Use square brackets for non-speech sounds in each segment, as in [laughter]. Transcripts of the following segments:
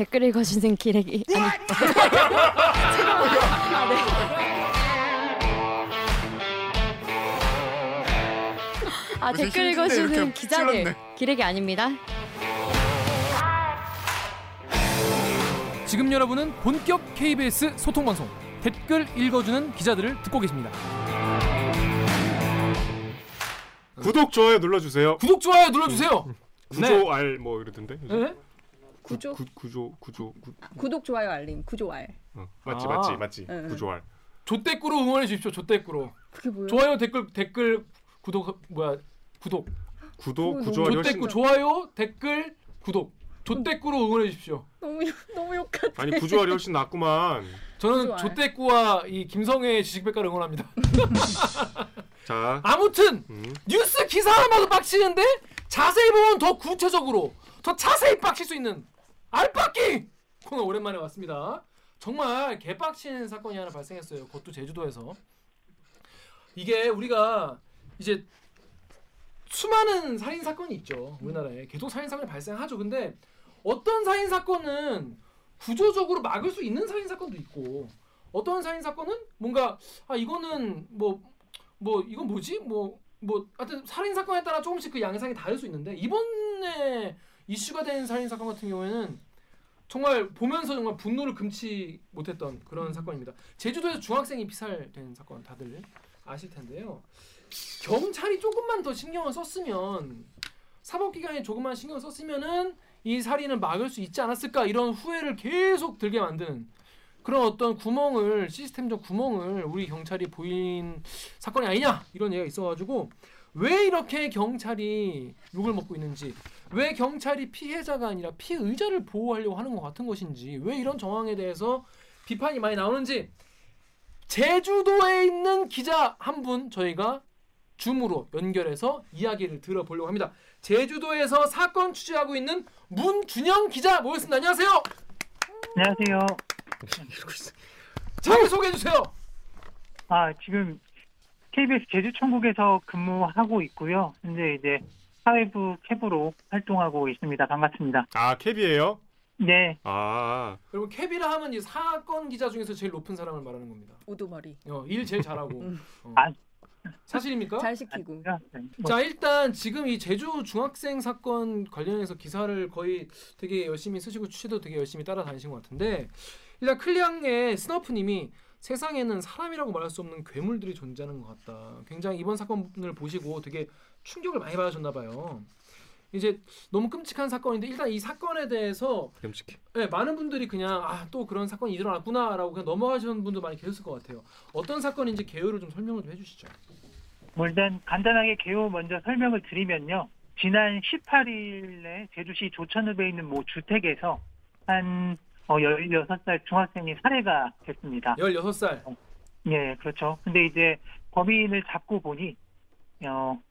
댓글 읽어주는 기레기 아니 [laughs] 아, 네. 아 댓글 읽어주는 기자들. 기레기 아닙니다. 지금 여러분은 본격 KBS 소통 방송 댓글 읽어주는 기자들을 듣고 계십니다. 구독 좋아요 눌러주세요. 구독 좋아요 눌러주세요. 구조 알뭐 이러던데. 네? 구조 구, 구조 구조 구, 구독 좋아요 알림 구조 알 어, 맞지 아. 맞지 맞지 응, 응. 구조 알. 조댓구로 응원해 주십시오. 조댓구로. 그게 뭐예요? 좋아요 댓글 댓글 구독 뭐야 구독. 그거 구조 너무 알 조댓구 좋아요 댓글 구독. 조댓구로 응원해 주십시오. 너무 욕- 너무 욕 같아. 아니 구조 알이 훨씬 낫구만. 저는 좋아요. 조댓구와 이 김성애의 지식백과를 응원합니다. [laughs] 자. 아무튼 음. 뉴스 기사 하나마도 빡치는데 자세히 보면 더 구체적으로 더 자세히 빡칠 수 있는 알빡기 코너 오랜만에 왔습니다. 정말 개빡치는 사건이 하나 발생했어요. 그것도 제주도에서 이게 우리가 이제 수많은 살인 사건이 있죠 우리나라에 계속 살인 사건이 발생하죠. 근데 어떤 살인 사건은 구조적으로 막을 수 있는 살인 사건도 있고 어떤 살인 사건은 뭔가 아 이거는 뭐뭐 이건 뭐지 뭐뭐 하여튼 살인 사건에 따라 조금씩 그 양상이 다를 수 있는데 이번에 이슈가 된 살인 사건 같은 경우에는 정말 보면서 정말 분노를 금치 못했던 그런 사건입니다. 제주도에서 중학생이 피살된 사건 다들 아실 텐데요. 경찰이 조금만 더 신경을 썼으면 사법기관이 조금만 신경을 썼으면은 이 살인을 막을 수 있지 않았을까 이런 후회를 계속 들게 만드는 그런 어떤 구멍을 시스템적 구멍을 우리 경찰이 보인 사건이 아니냐 이런 얘기가 있어가지고 왜 이렇게 경찰이 욕을 먹고 있는지 왜 경찰이 피해자가 아니라 피의자를 보호하려고 하는 것 같은 것인지 왜 이런 정황에 대해서 비판이 많이 나오는지 제주도에 있는 기자 한 분 저희가 줌으로 연결해서 이야기를 들어보려고 합니다. 제주도에서 사건 취재하고 있는 문준영 기자 모였습니다. 안녕하세요. 안녕하세요. 자기 소개해 주세요. 아, 지금 KBS 제주천국에서 근무하고 있고요. 현재 이제 사회부 캐브로 활동하고 있습니다. 반갑습니다. 아 캡이에요? 네, 아 여러분 캐비라 하면 이 사건 기자 중에서 제일 높은 사람을 말하는 겁니다. 우두머리 어, 일 제일 잘하고. 음. 어. 아. 사실입니까? 잘 시키고 네. 뭐, 자 일단 지금 이 제주 중학생 사건 관련해서 기사를 거의 되게 열심히 쓰시고 취재도 되게 열심히 따라다니신 것 같은데 일단 클리앙의 스너프님이 세상에는 사람이라고 말할 수 없는 괴물들이 존재하는 것 같다. 굉장히 이번 사건을 보시고 되게 충격을 많이 받으셨나 봐요. 이제 너무 끔찍한 사건인데 일단 이 사건에 대해서 끔찍해. 네, 많은 분들이 그냥 아 또 그런 사건이 일어났구나라고 그냥 넘어가시는 분도 많이 계셨을 것 같아요. 어떤 사건인지 개요를 좀 설명을 좀 해주시죠. 뭐 일단 간단하게 개요 먼저 설명을 드리면요. 지난 18일에 제주시 조천읍에 있는 모 주택에서 한 어, 16살 중학생이 살해가 됐습니다. 16살. 예, 그렇죠. 근데 이제 범인을 잡고 보니 어,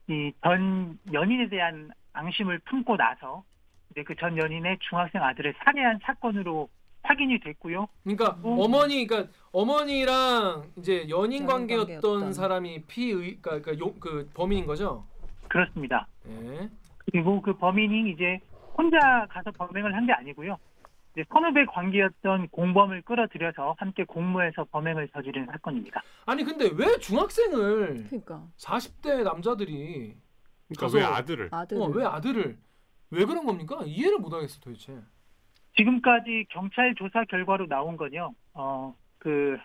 이전 연인에 대한 앙심을 품고 나서 이제 그 전 연인의 중학생 아들을 살해한 사건으로 확인이 됐고요. 그러니까 음. 어머니 그러니까 어머니랑 이제 연인 관계였던. 사람이 피의 그러니까 그, 용- 그 범인인 거죠. 그렇습니다. 예. 그리고 그 범인이 이제 혼자 가서 범행을 한 게 아니고요. 이제 선후배 관계였던 공범을 끌어들여서 함께 공모해서 범행을 저지른 사건입니다. 아니 근데 왜 중학생을 그러니까 40대 남자들이 그러니까 가서- 왜 아들을? 아들 어, 왜 아들을 왜 그런 겁니까? 이해를 못 하겠어 도대체. 지금까지 경찰 조사 결과로 나온 건요. 어, 그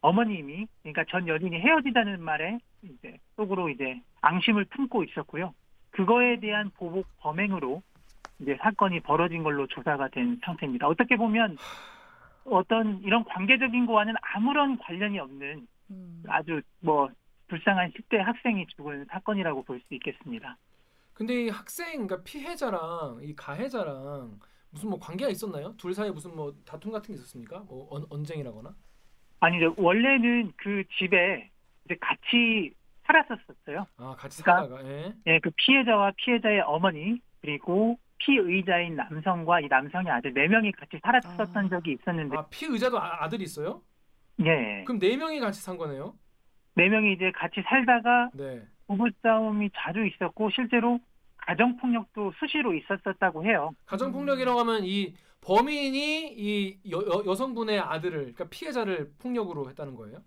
어머님이 그러니까 전 연인이 헤어지자는 말에 이제 속으로 이제 앙심을 품고 있었고요. 그거에 대한 보복 범행으로 이제 사건이 벌어진 걸로 조사가 된 상태입니다. 어떻게 보면 어떤 이런 관계적인 거와는 아무런 관련이 없는 음. 아주 뭐 불쌍한 10대 학생이 죽은 사건이라고 볼 수 있겠습니다. 근데 이 학생 그러니까 피해자랑 이 가해자랑 무슨 뭐 관계가 있었나요? 둘 사이에 무슨 뭐 다툼 같은 게 있었습니까? 뭐 언, 언쟁이라거나? 아니 이제 원래는 그 집에 이제 같이 살았었어요. 아 같이 그러니까- 살다가 예. 예, 그 피해자와 피해자의 어머니 그리고 피의자인 남성과 이 남성의 아들 네 명이 같이 살았었던 아. 적이 있었는데 아 피의자도 아, 아들이 있어요? 예, 그럼 네 명이 같이 산 거네요? 네 명이 이제 같이 살다가 네. 부부 싸움이 자주 있었고 실제로 가정 폭력도 수시로 있었었다고 해요. 가정 폭력이라고 하면 이 범인이 이 여, 여, 여성분의 아들을 그러니까 피해자를 폭력으로 했다는 거예요?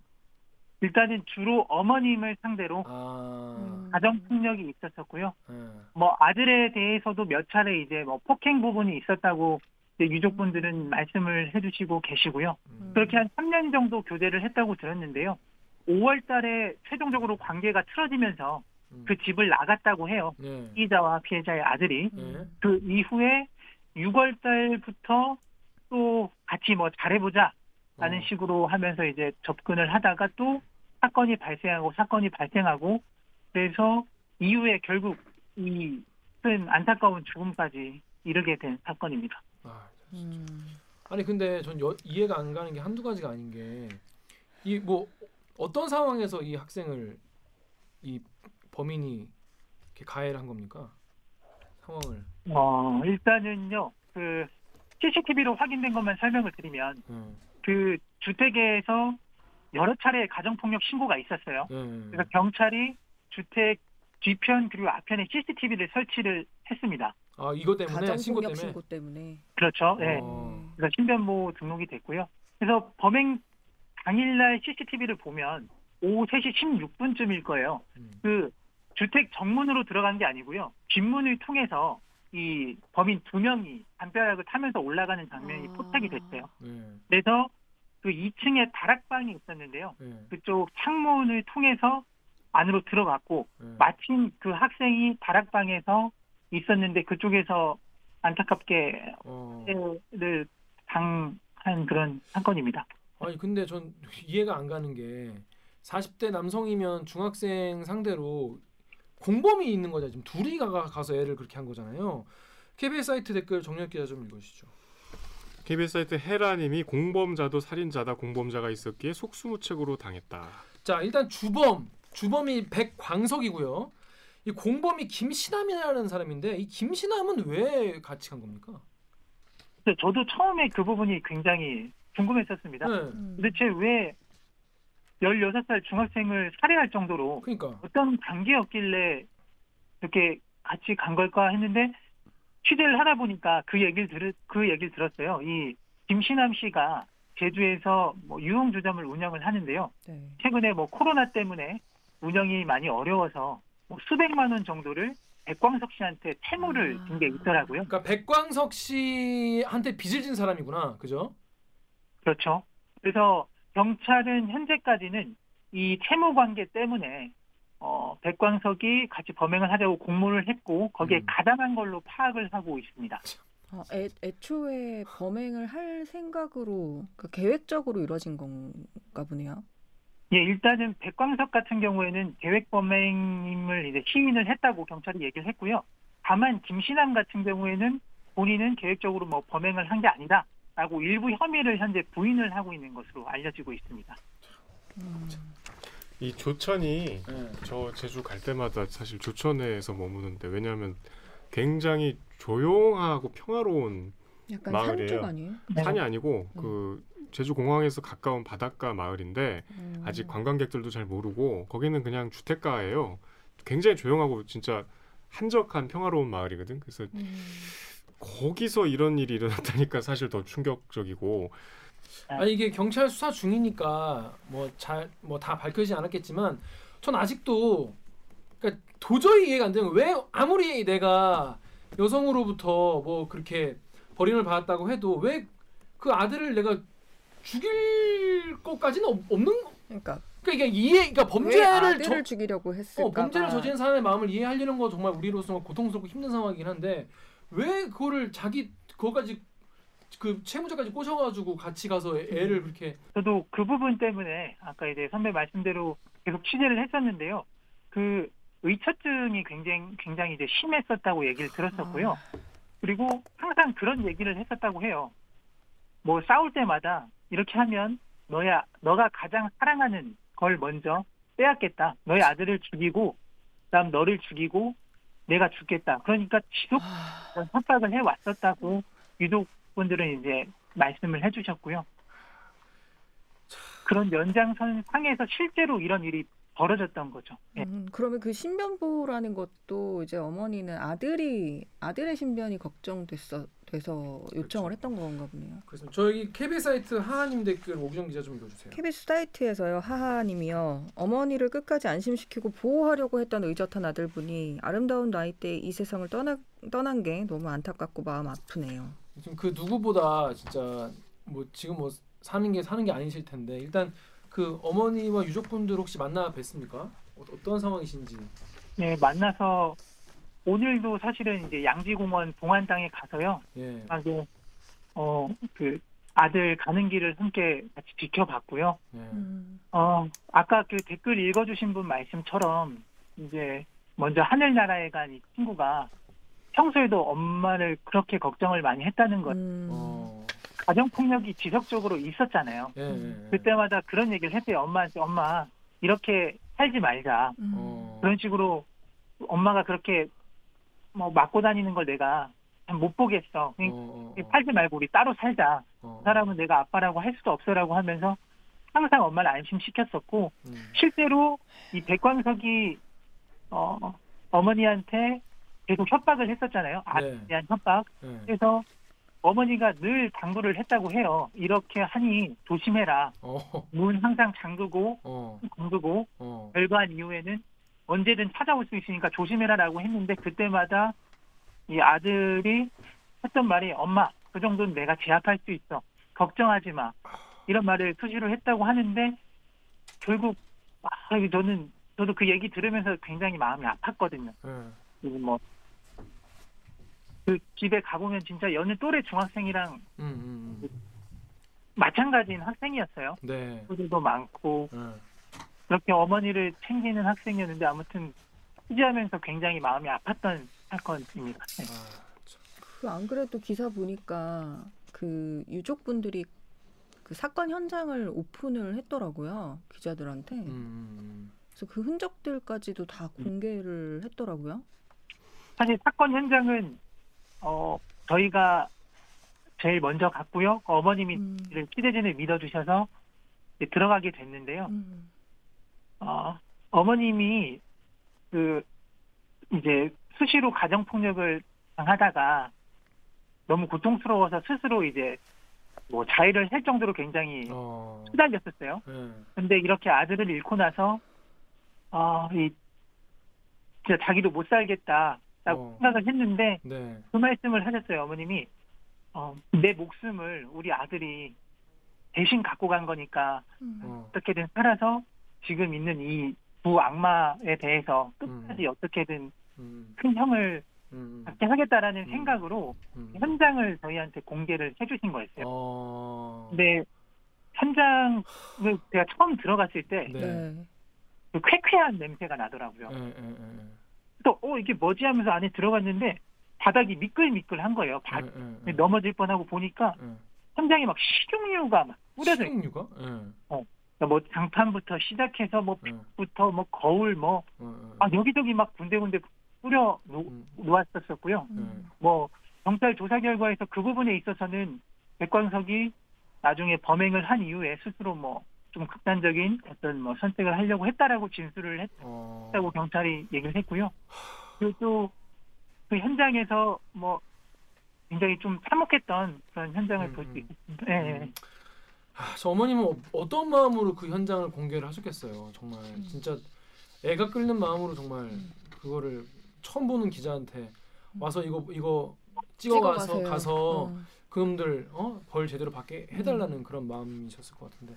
일단은 주로 어머님을 상대로 아, 음. 가정 폭력이 있었었고요. 예. 뭐 아들에 대해서도 몇 차례 이제 뭐 폭행 부분이 있었다고 이제 유족분들은 말씀을 해주시고 계시고요. 음. 그렇게 한 3년 정도 교대를 했다고 들었는데요. 5월달에 최종적으로 관계가 틀어지면서 음. 그 집을 나갔다고 해요. 네. 피의자와 피해자의 아들이 네. 그 이후에 6월달부터 또 같이 뭐 잘해보자 라는 어. 식으로 하면서 이제 접근을 하다가 또 사건이 발생하고 사건이 발생하고 그래서 이후에 결국 이 큰 안타까운 죽음까지 이르게 된 사건입니다. 아, 음. 아니 근데 전 여, 이해가 안 가는 게 한두 가지가 아닌 게 이 뭐 어떤 상황에서 이 학생을 이 범인이 이렇게 가해를 한 겁니까? 상황을. 어, 일단은요, 그 CCTV로 확인된 것만 설명을 드리면 예. 그 주택에서 여러 차례 가정폭력 신고가 있었어요. 예. 그래서 경찰이 주택 뒤편 그리고 앞편에 CCTV를 설치를 했습니다. 아 이거 때문에 신고 가정폭력 때문에. 신고 때문에. 그렇죠. 네. 어. 그래서 신변보호 등록이 됐고요. 그래서 범행 당일날 CCTV를 보면 오후 3시 16분쯤일 거예요. 음. 그 주택 정문으로 들어간 게 아니고요. 뒷문을 통해서 이 범인 두 명이 담벼락을 타면서 올라가는 장면이 아. 포착이 됐어요. 예. 그래서 그 2층에 다락방이 있었는데요. 예. 그쪽 창문을 통해서 안으로 들어갔고 예. 마침 그 학생이 다락방에서 있었는데 그쪽에서 안타깝게 어. 를 당한 그런 사건입니다. 아니 근데 전 이해가 안 가는 게 40대 남성이면 중학생 상대로 공범이 있는 거죠. 지금 둘이 가, 가서 애를 그렇게 한 거잖아요. KBS 사이트 댓글 정렬 기자 좀 읽어주시죠. KBS 사이트 헤라님이 공범자도 살인자다 공범자가 있었기에 속수무책으로 당했다. 자 일단 주범 주범이 백광석이고요. 이 공범이 김신남이라는 사람인데 이 김신남은 왜 같이 간 겁니까? 저도 처음에 그 부분이 굉장히 궁금했었습니다. 네. 음. 도대체 왜 16살 중학생을 살해할 정도로 그러니까 어떤 관계였길래 이렇게 같이 간 걸까 했는데 취재를 하다 보니까 그 얘기를 들, 그 얘기를 들었어요. 이 김신남 씨가 제주에서 뭐 유흥주점을 운영을 하는데요. 네. 최근에 뭐 코로나 때문에 운영이 많이 어려워서 뭐 수백만 원 정도를 백광석 씨한테 채무를 진게 있더라고요. 그러니까 백광석 씨한테 빚을 진 사람이구나, 그죠? 그렇죠. 그래서 경찰은 현재까지는 이 채무 관계 때문에 어, 백광석이 같이 범행을 하자고 공모를 했고 거기에 음. 가담한 걸로 파악을 하고 있습니다. 아, 애, 애초에 범행을 할 생각으로 그 계획적으로 이루어진 건가 보네요. 예, 일단은 백광석 같은 경우에는 계획 범행임을 이제 시인을 했다고 경찰이 얘기를 했고요. 다만 김신남 같은 경우에는 본인은 계획적으로 뭐 범행을 한 게 아니다 라고 일부 혐의를 현재 부인을 하고 있는 것으로 알려지고 있습니다. 음. 이 조천이 네. 저 제주 갈 때마다 사실 조천에서 머무는데 왜냐하면 굉장히 조용하고 평화로운 약간 마을이에요. 아니에요? 네. 산이 아니고 음. 그 제주 공항에서 가까운 바닷가 마을인데 음. 아직 관광객들도 잘 모르고 거기는 그냥 주택가예요. 굉장히 조용하고 진짜 한적한 평화로운 마을이거든. 그래서 음. 거기서 이런 일이 일어났다니까 사실 더 충격적이고 아니 이게 경찰 수사 중이니까 뭐 잘 뭐 다 밝혀지지 않았겠지만 전 아직도 그러니까 도저히 이해가 안 되는. 왜 아무리 내가 여성으로부터 뭐 그렇게 버림을 받았다고 해도 왜 그 아들을 내가 죽일 것까지는 없- 없는 거- 그러니까 그러니까 이게 이해 그러니까 왜 범죄를 저, 죽이려고 했을까? 어, 범죄를 저지른 사람의 마음을 이해하려는 거 정말 우리로서 고통스럽고 힘든 상황이긴 한데 왜 그거를 자기 그거까지 그 채무자까지 꼬셔가지고 같이 가서 애- 애를 그렇게 저도 그 부분 때문에 아까 이제 선배 말씀대로 계속 취재를 했었는데요. 그 의처증이 굉장히 굉장히 이제 심했었다고 얘기를 들었었고요. 그리고 항상 그런 얘기를 했었다고 해요. 뭐 싸울 때마다 이렇게 하면 너야 너가 가장 사랑하는 걸 먼저 빼앗겠다. 너의 아들을 죽이고 그다음 너를 죽이고 내가 죽겠다. 그러니까 지속 아, 협박을 해 왔었다고 유족분들은 이제 말씀을 해주셨고요. 그런 연장선 상에서 실제로 이런 일이 벌어졌던 거죠. 예. 음, 그러면 그 신변보라는 것도 이제 어머니는 아들이 아들의 신변이 걱정됐어 돼서 요청을 했던 건가 보네요. 그래서 저희 KBS 사이트 하하님 댓글 오기정 기자 좀 읽어주세요. KBS 사이트에서요 하하님이요 어머니를 끝까지 안심시키고 보호하려고 했던 의젓한 아들분이 아름다운 나이대에 이 세상을 떠나 떠난 게 너무 안타깝고 마음 아프네요. 지금 그 누구보다 진짜 뭐 지금 뭐 사는 게 사는 게 아니실 텐데 일단 그 어머니와 유족분들 혹시 만나 뵀습니까? 어, 어떤 상황이신지. 네, 만나서 오늘도 사실은 이제 양지공원 봉안당에 가서요. 예. 하게 어그 아들 가는 길을 함께 같이 지켜봤고요. 예. 음, 어 아까 그 댓글 읽어주신 분 말씀처럼 이제 먼저 하늘나라에 간 이 친구가 평소에도 엄마를 그렇게 걱정을 많이 했다는 것, 음, 어. 가정 폭력이 지속적으로 있었잖아요. 예. 예. 그때마다 그런 얘기를 했대요. 엄마한테 엄마 이렇게 살지 말자. 음. 어. 그런 식으로 엄마가 그렇게 뭐 맞고 다니는 걸 내가 참못 보겠어. 어, 어, 어. 살지 말고 우리 따로 살자. 어. 그 사람은 내가 아빠라고 할 수도 없어라고 하면서 항상 엄마를 안심시켰었고 음. 실제로 이 백광석이 어, 어머니한테 계속 협박을 했었잖아요. 아들에 네. 대한 협박. 예. 그래서 어머니가 늘 당부를 했다고 해요. 이렇게 하니 조심해라. 어. 문 항상 잠그고 어. 잠그고 어. 결과한 이후에는 언제든 찾아올 수 있으니까 조심해라라고 했는데 그때마다 이 아들이 했던 말이 엄마 그 정도는 내가 제압할 수 있어 걱정하지 마 이런 말을 수시로 했다고 하는데 결국 아 저는 저도 그 얘기 들으면서 굉장히 마음이 아팠거든요. 예. 그리고 뭐 그 집에 가보면 진짜 여느 또래 중학생이랑 음, 음, 음. 마찬가지인 학생이었어요. 네. 친구들도 많고 예. 그렇게 어머니를 챙기는 학생이었는데 아무튼 취재하면서 굉장히 마음이 아팠던 사건입니다. 네. 아, 참. 그안 그래도 기사 보니까 그 유족분들이 그 사건 현장을 오픈을 했더라고요 기자들한테. 음, 음, 그래서 그 흔적들까지도 다 공개를 했더라고요. 사실 사건 현장은 어 저희가 제일 먼저 갔고요. 어머님이 음, 취재진을 믿어주셔서 들어가게 됐는데요. 음, 어, 어머님이 그 이제 수시로 가정 폭력을 당하다가 너무 고통스러워서 스스로 이제 뭐 자해를 할 정도로 굉장히 음. 어. 수달렸었어요. 예. 근데 이렇게 아들을 잃고 나서 아, 이 진짜 자기도 못 살겠다 라고 어. 생각을 했는데 네. 그 말씀을 하셨어요. 어머님이 어, 내 목숨을 우리 아들이 대신 갖고 간 거니까 음. 어. 어떻게든 살아서 지금 있는 이두 악마에 대해서 끝까지 어떻게든 음. 큰 형을 음. 받게 하겠다라는 음. 생각으로 음. 현장을 저희한테 공개를 해주신 거였어요. 어. 근데 현장을 제가 처음 들어갔을 때 네. 네. 그 쾌쾌한 냄새가 나더라고요. 예, 예, 예. 또 어 이게 뭐지 하면서 안에 들어갔는데 바닥이 미끌미끌한 거예요. 바- 예, 예, 예. 넘어질 뻔하고 보니까 예. 현장에 막 식용유가 막 뿌려져. 식용유가? 예. 그러니까 뭐 장판부터 시작해서 뭐 예. pit부터 뭐 거울 뭐 어, 어. 아, 여기저기 막 군데군데 뿌려 놓, 음. 놓았었었고요. 음. 뭐 경찰 조사 결과에서 그 부분에 있어서는 백광석이 나중에 범행을 한 이후에 스스로 뭐 좀 극단적인 어떤 뭐 선택을 하려고 했다라고 진술을 어. 했다고 경찰이 얘기를 했고요. 그리고 또 그 현장에서 뭐 굉장히 좀 참혹했던 그런 현장을 음, 볼수 음. 있습니다. 예. 음. 아, 저 어머님은 어- 어떤 마음으로 그 현장을 공개를 하셨겠어요. 정말 음. 진짜 애가 끓는 마음으로 정말 그거를 처음 보는 기자한테 와서 이거 이거 찍어가서 찍어가세요. 가서 어. 그놈들 어? 벌 제대로 받게 해달라는 그런 마음이셨을 것 같은데.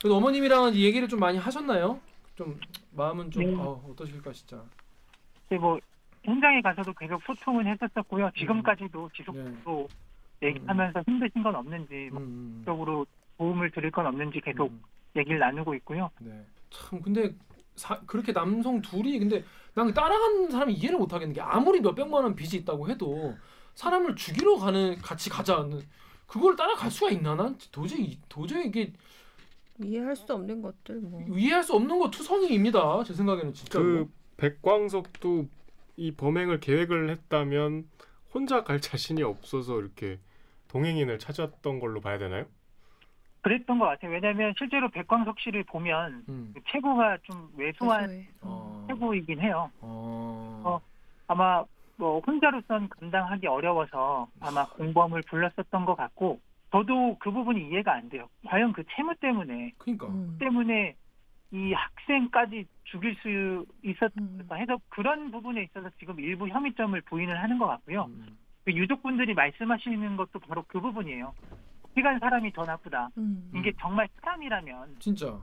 그래도 어머님이랑은 이 얘기를 좀 많이 하셨나요? 좀 마음은 좀 네. 어, 어떠실까 진짜. 근데 뭐 현장에 가서도 계속 소통은 했었었고요. 지금까지도 지속적으로 얘기하면서 힘드신 건 없는지 음, 뭐 음, 적으로 도움을 드릴 건 없는지 계속 음. 얘기를 나누고 있고요. 네. 참 근데 사, 그렇게 남성 둘이 근데 난 따라가는 사람이 이해를 못 하겠는 게 아무리 몇 백만 원 빚이 있다고 해도 사람을 죽이러 가는 같이 가자는 그걸 따라갈 수가 있나? 난 도저히 도저히 이게 이해할 수 없는 것들 뭐. 이해할 수 없는 거 투성이입니다. 제 생각에는 진짜로. 그 백광석도 이 범행을 계획을 했다면 혼자 갈 자신이 없어서 이렇게 동행인을 찾았던 걸로 봐야 되나요? 그랬던 것 같아요. 왜냐하면 실제로 백광석 씨를 보면 음. 그 체구가 좀 왜소한. 어. 체구이긴 해요. 어. 어. 아마 뭐 혼자로선 감당하기 어려워서 아마 공범을 불렀었던 것 같고 저도 그 부분이 이해가 안 돼요. 과연 그 채무 때문에 그러니까. 음. 때문에 이 학생까지 죽일 수 있었을까 음. 해서 그런 부분에 있어서 지금 일부 혐의점을 부인을 하는 것 같고요. 음. 그 유족분들이 말씀하시는 것도 바로 그 부분이에요. 피간 사람이 더 나쁘다. 음. 이게 정말 사람이라면 진짜.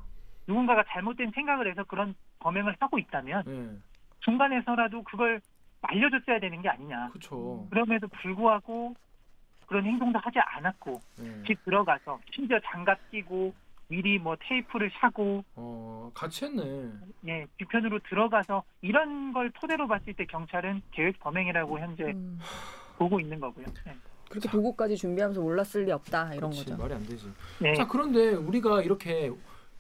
누군가가 잘못된 생각을 해서 그런 범행을 하고 있다면 예. 중간에서라도 그걸 알려줬어야 되는 게 아니냐. 그렇죠. 그럼에도 불구하고 그런 행동도 하지 않았고 예. 집 들어가서 심지어 장갑 끼고 미리 뭐 테이프를 사고 어, 같이 했네. 예 뒤편으로 들어가서 이런 걸 토대로 봤을 때 경찰은 계획 범행이라고 현재 음. 보고 있는 거고요. 네. 그렇게 도구까지 준비하면서 몰랐을 리 없다 이런 그렇지, 거죠. 말이 안 되지. 네. 자 그런데 우리가 이렇게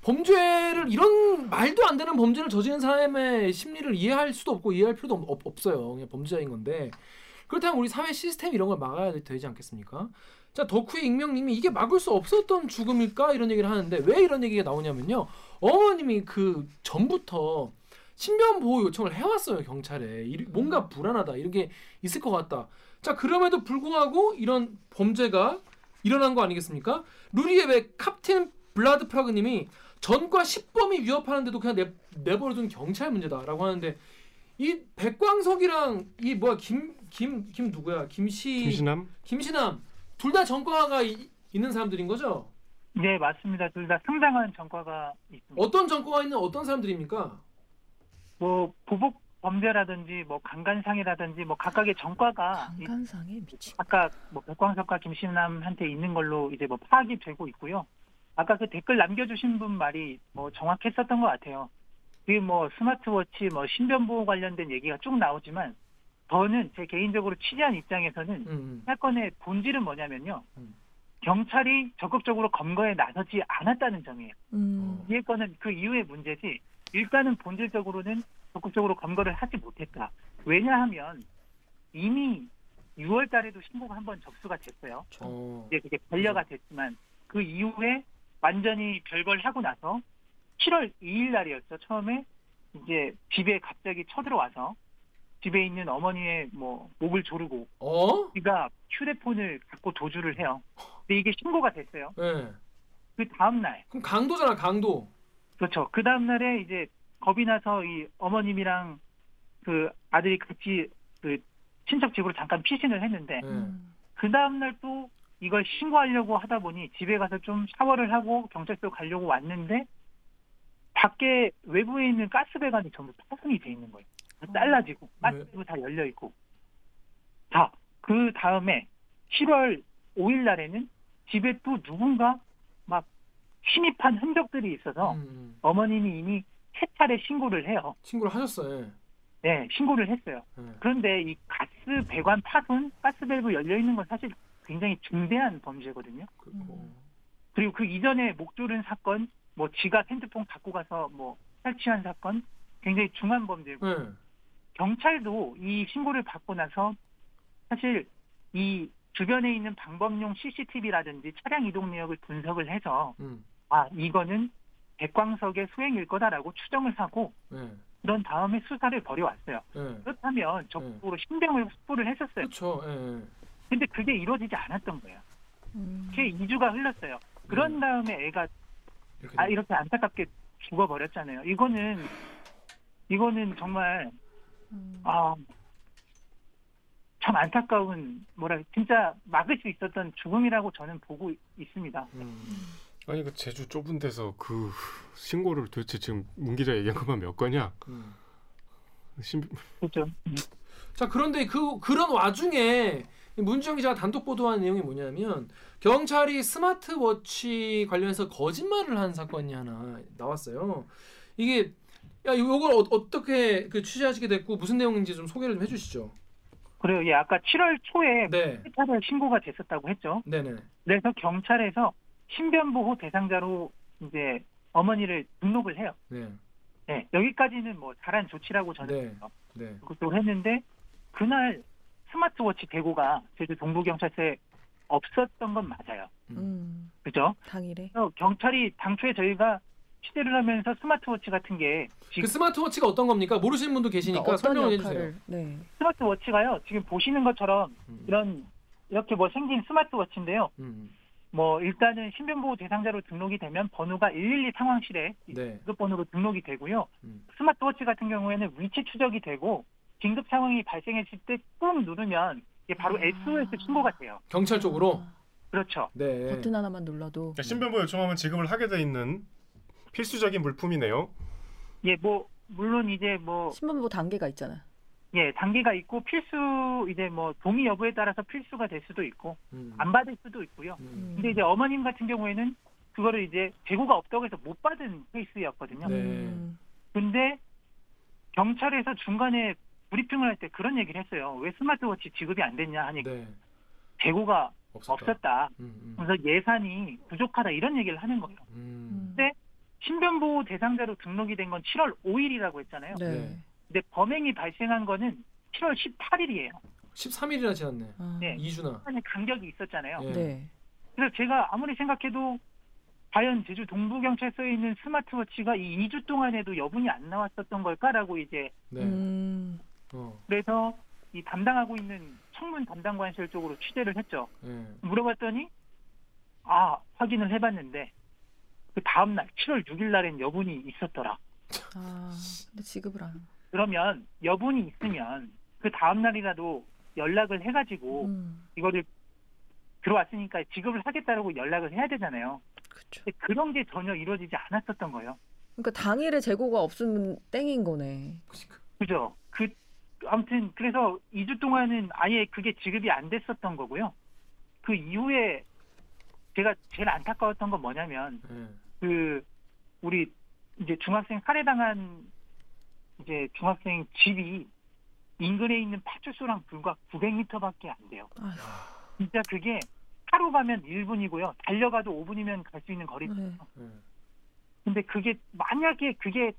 범죄를 이런 말도 안 되는 범죄를 저지른 사람의 심리를 이해할 수도 없고 이해할 필요도 없, 없어요. 그냥 범죄자인 건데 그렇다면 우리 사회 시스템 이런 걸 막아야 되지 않겠습니까? 자 덕후의 익명님이 이게 막을 수 없었던 죽음일까 이런 얘기를 하는데 왜 이런 얘기가 나오냐면요. 어머님이 그 전부터 신변 보호 요청을 해왔어요 경찰에 이- 뭔가 불안하다 이런 게 있을 것 같다. 자 그럼에도 불구하고 이런 범죄가 일어난 거 아니겠습니까? 루리의 왜 캡틴 블라드 프라그님이 전과 10범이 위협하는데도 그냥 내, 내버려둔 경찰 문제다라고 하는데 이 백광석이랑 이 뭐야 김 김 김 누구야 김시 김신남 김신함 둘다 전과가 이- 있는 사람들인 거죠? 네 맞습니다. 둘 다 상당한 전과가 있습니다. 어떤 전과가 있는 어떤 사람들입니까? 뭐 보복 범죄라든지 뭐 강간상이라든지 뭐 각각의 전과가 이- 강간상에 미친. 아까 뭐 백광석과 김신남한테 있는 걸로 이제 뭐 파악이 되고 있고요. 아까 그 댓글 남겨주신 분 말이 뭐 정확했었던 것 같아요. 그뭐 스마트워치 뭐 신변 보호 관련된 얘기가 쭉 나오지만 저는 제 개인적으로 취재한 입장에서는 음, 음. 사건의 본질은 뭐냐면요. 음. 경찰이 적극적으로 검거에 나서지 않았다는 점이에요. 음. 이 건은 그 이후의 문제지 일단은 본질적으로는 적극적으로 검거를 하지 못했다. 왜냐하면 이미 6월 달에도 신고가 한 번 접수가 됐어요. 어. 이제 그게 반려가 됐지만 그 이후에 완전히 별걸 하고 나서 7월 2일 날이었죠. 처음에 이제 집에 갑자기 쳐들어와서 집에 있는 어머니의 뭐 목을 조르고 어? 그가 휴대폰을 갖고 도주를 해요. 근데 이게 신고가 됐어요. 예. 그 다음 날 그럼 강도잖아 강도. 그렇죠. 그 다음 날에 이제 겁이 나서 이 어머님이랑 그 아들이 같이 그 친척 집으로 잠깐 피신을 했는데 예. 음. 그 다음 날 또 이걸 신고하려고 하다 보니 집에 가서 좀 샤워를 하고 경찰서 가려고 왔는데 밖에 외부에 있는 가스 배관이 전부 파손이 돼 있는 거예요. 다 잘라지고 가스도 다 열려 있고. 자, 그 다음에 7월 5일 날에는 집에 또 누군가 막 침입한 흔적들이 있어서 음, 음. 어머님이 이미 세 차례 신고를 해요. 신고를 하셨어요. 예. 네, 신고를 했어요. 예. 그런데 이 가스 배관 파손, 가스 밸브 열려 있는 건 사실 굉장히 중대한 범죄거든요. 그렇고. 그리고 그 이전에 목조른 사건, 뭐 지갑, 핸드폰 갖고 가서 뭐 탈취한 사건, 굉장히 중한 범죄고 예. 경찰도 이 신고를 받고 나서 사실 이 주변에 있는 방범용 CCTV라든지 차량 이동 내역을 분석을 해서 음. 아 이거는 백광석의 수행일 거다라고 추정을 하고 예. 그런 다음에 수사를 벌여왔어요. 예. 그렇다면 적극적으로 신병을 확보를 했었어요. 그렇죠. 예. 근데 그게 이루어지지 않았던 거예요. 음. 채 2주가 흘렀어요. 그런 음. 다음에 애가 이렇게 아 이렇게 안타깝게 죽어버렸잖아요. 이거는 이거는 정말 음. 아, 참 안타까운 뭐라 진짜 막을 수 있었던 죽음이라고 저는 보고 있습니다. 음. 아니 그 제주 좁은 데서 그 신고를 도대체 지금 문 기자 얘기한 것만 몇 건이야? 음. 신, 그렇죠. 자 그런데 그 그런 와중에 문주영 기자가 단독 보도한 내용이 뭐냐면 경찰이 스마트워치 관련해서 거짓말을 한 사건이 하나 나왔어요. 이게 야 요걸 어, 어떻게 그 취재하시게 됐고 무슨 내용인지 좀 소개를 좀 해주시죠. 그래요. 예, 아까 7월 초에 네, 차례 신고가 됐었다고 했죠. 네네. 그래서 경찰에서 신변보호 대상자로 이제 어머니를 등록을 해요. 네, 네, 여기까지는 뭐 잘한 조치라고 저는 네. 네. 그것도 했는데 그날 스마트워치 대고가 제주 동부경찰서에 없었던 건 맞아요. 음, 그죠? 당일에. 경찰이 당초에 저희가 취재를 하면서 스마트워치 같은 게 지금 그 스마트워치가 어떤 겁니까? 모르시는 분도 계시니까 그러니까 설명을 해주세요. 네. 스마트워치가요. 지금 보시는 것처럼 음. 이런 이렇게 뭐 생긴 스마트워치인데요. 음. 뭐 일단은 신변보호 대상자로 등록이 되면 번호가 112 상황실에 네. 긴급번호로 등록이 되고요. 음. 스마트워치 같은 경우에는 위치 추적이 되고 긴급 상황이 발생했을 때 꾹 누르면 이게 바로 아. SOS 신고가 돼요. 경찰 쪽으로. 그렇죠. 네. 버튼 하나만 눌러도 그러니까 신변보호 요청하면 지급을 하게 돼 있는 필수적인 물품이네요. 예, 뭐 물론 이제 뭐 신문부 단계가 있잖아. 예, 단계가 있고 필수 이제 뭐 동의 여부에 따라서 필수가 될 수도 있고 음. 안 받을 수도 있고요. 음. 근데 이제 어머님 같은 경우에는 그거를 이제 재고가 없다고 해서 못 받은 케이스였거든요. 네. 음, 근데 경찰에서 중간에 브리핑을 할 때 그런 얘기를 했어요. 왜 스마트워치 지급이 안 됐냐 하니 네. 재고가 없었다. 없었다. 음, 음. 그래서 예산이 부족하다 이런 얘기를 하는 거예요. 음. 네. 신변보호 대상자로 등록이 된 건 7월 5일이라고 했잖아요. 네. 네. 근데 범행이 발생한 거는 7월 18일이에요. 13일이나 지났네. 아, 네. 2주나. 시간의 간격이 있었잖아요. 네. 네. 그래서 제가 아무리 생각해도 과연 제주 동부경찰서에 있는 스마트워치가 이 2주 동안에도 여분이 안 나왔었던 걸까라고 이제 네. 음, 어. 그래서 이 담당하고 있는 청문 담당관실 쪽으로 취재를 했죠. 네. 물어봤더니 아 확인을 해봤는데 그 다음 날 7월 6일 날엔 여분이 있었더라. 아, 근데 지급을 안. 그러면 여분이 있으면 그 다음 날이라도 연락을 해가지고 음, 이거를 들어왔으니까 지급을 하겠다라고 연락을 해야 되잖아요. 그렇죠. 근데 그런 게 전혀 이루어지지 않았었던 거예요. 그러니까 당일에 재고가 없으면 땡인 거네. 그죠? 그 아무튼 그래서 2주 동안은 아예 그게 지급이 안 됐었던 거고요. 그 이후에 제가 제일 안타까웠던 건 뭐냐면 네. 그 우리 이제 중학생 살해당한 이제 중학생 집이 인근에 있는 파출소랑 불과 900m밖에 안 돼요. 아휴, 진짜 그게 하루 가면 1분이고요. 달려가도 5분이면 갈 수 있는 거리거든요. 네. 네. 근데 그게 만약에 그게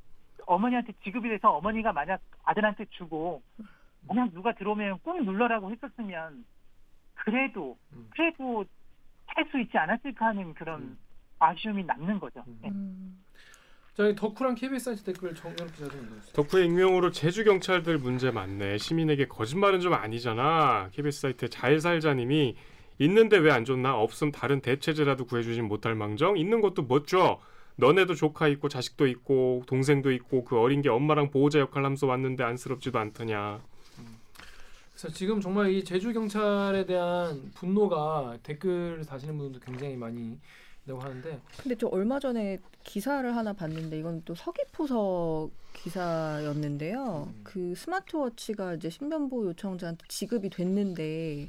어머니한테 지급이 돼서 어머니가 만약 아들한테 주고 만약 누가 들어오면 꼭 눌러라고 했었으면 그래도 음. 그래도 할 수 있지 않았을까 하는 그런 음. 아쉬움이 남는 거죠. 음. 네. 음, 자, 이 덕후랑 KBS 사이트 댓글 정연 기자 좀 읽어주세요. 덕후의 익명으로 제주 경찰들 문제 많네. 시민에게 거짓말은 좀 아니잖아. KBS 사이트 잘 살자님이 있는데 왜 안 줬나? 없음 다른 대체제라도 구해주진 못할 망정. 있는 것도 못 줘. 너네도 조카 있고 자식도 있고 동생도 있고 그 어린 게 엄마랑 보호자 역할 하면서 왔는데 안쓰럽지도 않더냐. 그래서 지금 정말 이 제주 경찰에 대한 분노가 댓글 다시는 분들도 굉장히 많이 있다고 하는데 근데 저 얼마 전에 기사를 하나 봤는데 이건 또 서귀포서 기사였는데요. 음. 그 스마트워치가 이제 신변보호 요청자한테 지급이 됐는데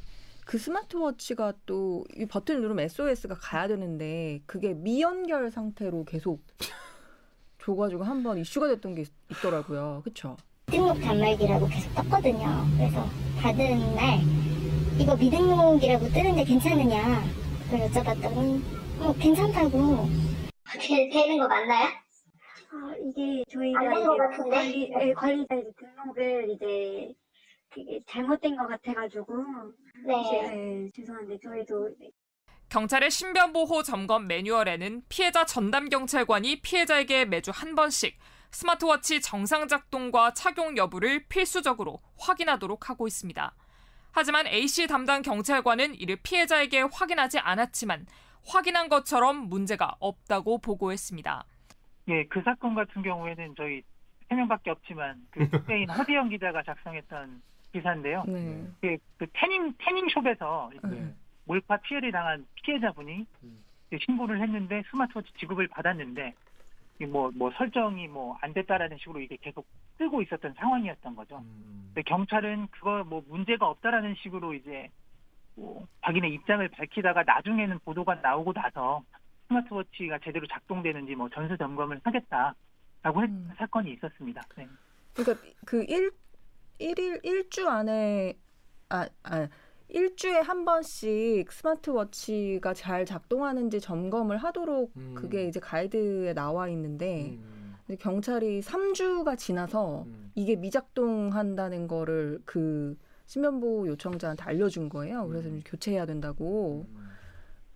그 스마트워치가 또 이 버튼을 누르면 SOS가 가야 되는데 그게 미연결 상태로 계속 줘가지고 한 번 이슈가 됐던 게 있, 있더라고요. 그쵸? 미등록 단말기라고 계속 떴거든요. 그래서 받은 날 이거 미등록이라고 뜨는데 괜찮으냐 그걸 여쭤봤더니 어 괜찮다고 어떻게 되는 거 맞나요? 아, 이게 저희가 것 같은데? 관리, 예, 관리자 이제 등록을 이제 그게 잘못된 것 같아가지고 네. 예, 죄송한데 저희도 경찰의 신변보호 점검 매뉴얼에는 피해자 전담 경찰관이 피해자에게 매주 한 번씩 스마트워치 정상 작동과 착용 여부를 필수적으로 확인하도록 하고 있습니다. 하지만 A씨 담당 경찰관은 이를 피해자에게 확인하지 않았지만 확인한 것처럼 문제가 없다고 보고했습니다. 예, 그 사건 같은 경우에는 저희 세 명밖에 없지만 그 [laughs] 스페인 허디영 기자가 작성했던 기사인데요. 네. 그, 그 태닝 태닝숍에서 네. 몰카 피해를 당한 피해자분이 신고를 했는데 스마트워치 지급을 받았는데 뭐뭐 뭐 설정이 뭐 안 됐다라는 식으로 이게 계속 뜨고 있었던 상황이었던 거죠. 음. 근데 경찰은 그거 뭐 문제가 없다라는 식으로 이제 뭐 자기네 입장을 밝히다가 나중에는 보도가 나오고 나서 스마트워치가 제대로 작동되는지 뭐 전수 점검을 하겠다라고 했던 음. 사건이 있었습니다. 네. 그러니까 그 일, 일일 일주 안에 아, 아 일주에 한 번씩 스마트워치가 잘 작동하는지 점검을 하도록 음. 그게 이제 가이드에 나와 있는데 음. 근데 경찰이 3주가 지나서 음. 이게 미작동한다는 거를 그 신변보호 요청자한테 알려준 거예요. 그래서 음. 교체해야 된다고. 음.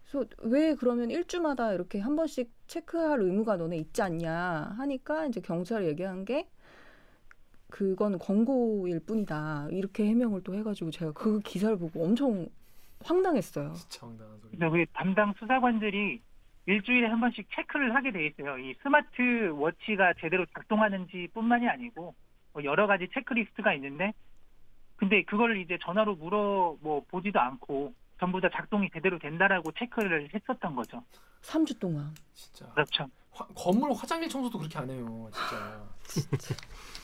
그래서 왜 그러면 일주마다 이렇게 한 번씩 체크할 의무가 너네 있지 않냐 하니까 이제 경찰이 얘기한 게 그건 권고일 뿐이다 이렇게 해명을 또 해가지고 제가 그 기사를 보고 엄청 황당했어요. 진짜 황당한 소리. 그래서 그 담당 수사관들이 일주일에 한 번씩 체크를 하게 돼 있어요. 이 스마트 워치가 제대로 작동하는지 뿐만이 아니고 뭐 여러 가지 체크리스트가 있는데 근데 그걸 이제 전화로 물어 뭐 보지도 않고 전부 다 작동이 제대로 된다라고 체크를 했었던 거죠. 3주 동안. 진짜. 그렇죠. 화- 건물 화장실 청소도 그렇게 안 해요, 진짜. [laughs]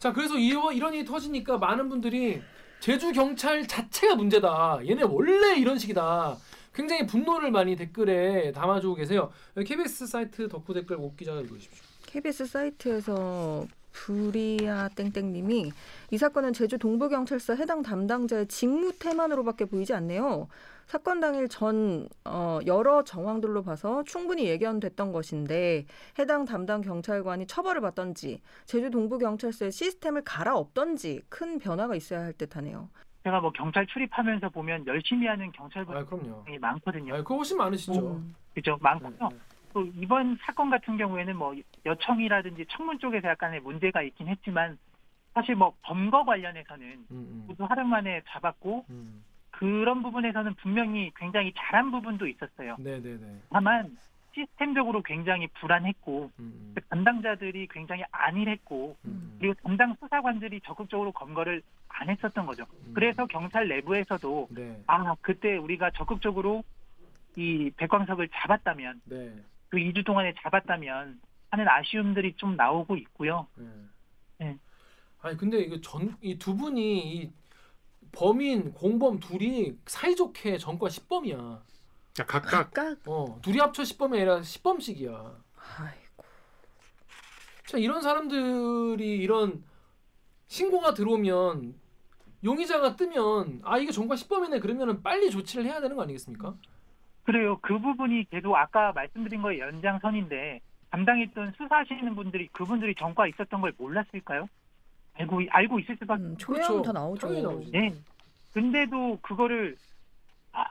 자, 그래서 이런 이런 일이 터지니까 많은 분들이 제주 경찰 자체가 문제다. 얘네 원래 이런 식이다. 굉장히 분노를 많이 댓글에 담아주고 계세요. KBS 사이트 덕후 댓글 옥 기자가 읽어주십시오. KBS 사이트에서 부리아 땡땡님이 이 사건은 제주 동부경찰서 해당 담당자의 직무 태만으로밖에 보이지 않네요. 사건 당일 전 어, 여러 정황들로 봐서 충분히 예견됐던 것인데 해당 담당 경찰관이 처벌을 받던지 제주 동부경찰서의 시스템을 갈아엎던지 큰 변화가 있어야 할 듯하네요. 제가 뭐 경찰 출입하면서 보면 열심히 하는 아, 경찰분들이 그럼요. 많거든요. 아, 그거 훨씬 많으시죠. 음. 그죠? 네, 많고요. 네. 또 이번 사건 같은 경우에는 뭐 여청이라든지 청문 쪽에서 약간의 문제가 있긴 했지만 사실 뭐 범거 관련해서는 음, 음, 모두 하루 만에 잡았고 음. 그런 부분에서는 분명히 굉장히 잘한 부분도 있었어요. 네, 네, 네. 다만 시스템적으로 굉장히 불안했고 음, 그 담당자들이 굉장히 안일했고 음, 음, 그리고 담당 수사관들이 적극적으로 검거를 안 했었던 거죠. 음. 그래서 경찰 내부에서도 네, 아 그때 우리가 적극적으로 이 백광석을 잡았다면 네, 그 2주 동안에 잡았다면 하는 아쉬움들이 좀 나오고 있고요. 네. 네. 아니 근데 이거 전 이 두 분이 이 범인 공범 둘이 사이좋게 전과 10범이야. 자, 각각 각각 어, 둘이 합쳐 10범이 아니라 10범씩이야. 아이고 자, 이런 사람들이 이런 신고가 들어오면 용의자가 뜨면 아 이게 전과 10범이네 그러면은 빨리 조치를 해야 되는 거 아니겠습니까? 그래요. 그 부분이 계속 아까 말씀드린 거의 연장선인데 담당했던 수사하시는 분들이 그분들이 전과 있었던 걸 몰랐을까요? 알고 알고 있을 수밖에. 음, 조회하면 다 나오죠. 네. 근데도 그거를 아,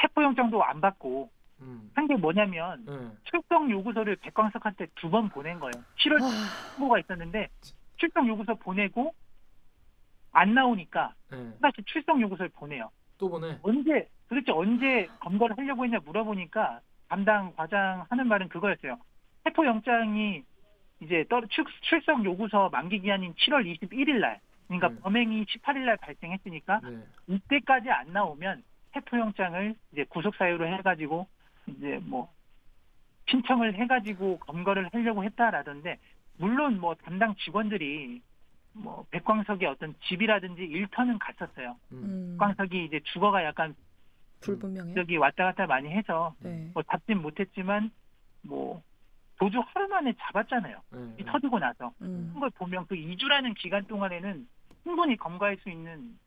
체포영장도 안 받고 음. 한게 뭐냐면 네. 출석 요구서를 백광석한테 두 번 보낸 거예요. 7월 아, 후보가 있었는데 출석 요구서 보내고 안 나오니까 네. 다시 출석 요구서를 보내요. 또 보내. 언제 도대체 언제 검거를 하려고 했냐 물어보니까 담당 과장 하는 말은 그거였어요. 체포 영장이 이제 출, 출석 요구서 만기 기한인 7월 21일 날 그러니까 네. 범행이 18일 날 발생했으니까 네. 이때까지 안 나오면 체포 영장을 이제 구속 사유로 해 가지고 이제 뭐 신청을 해 가지고 검거를 하려고 했다라던데 물론 뭐 담당 직원들이 뭐 백광석의 어떤 집이라든지 일터는 갔었어요. 음. 음, 백광석이 이제 주거가 약간 불분명해요. 여기 왔다 갔다 많이 해서 네. 뭐 잡진 못했지만 뭐 도주 하루 만에 잡았잖아요. 네. 이 터지고 나서 음. 그런 걸 보면 그 2주라는 기간 동안에는 충분히 검거할 수 있는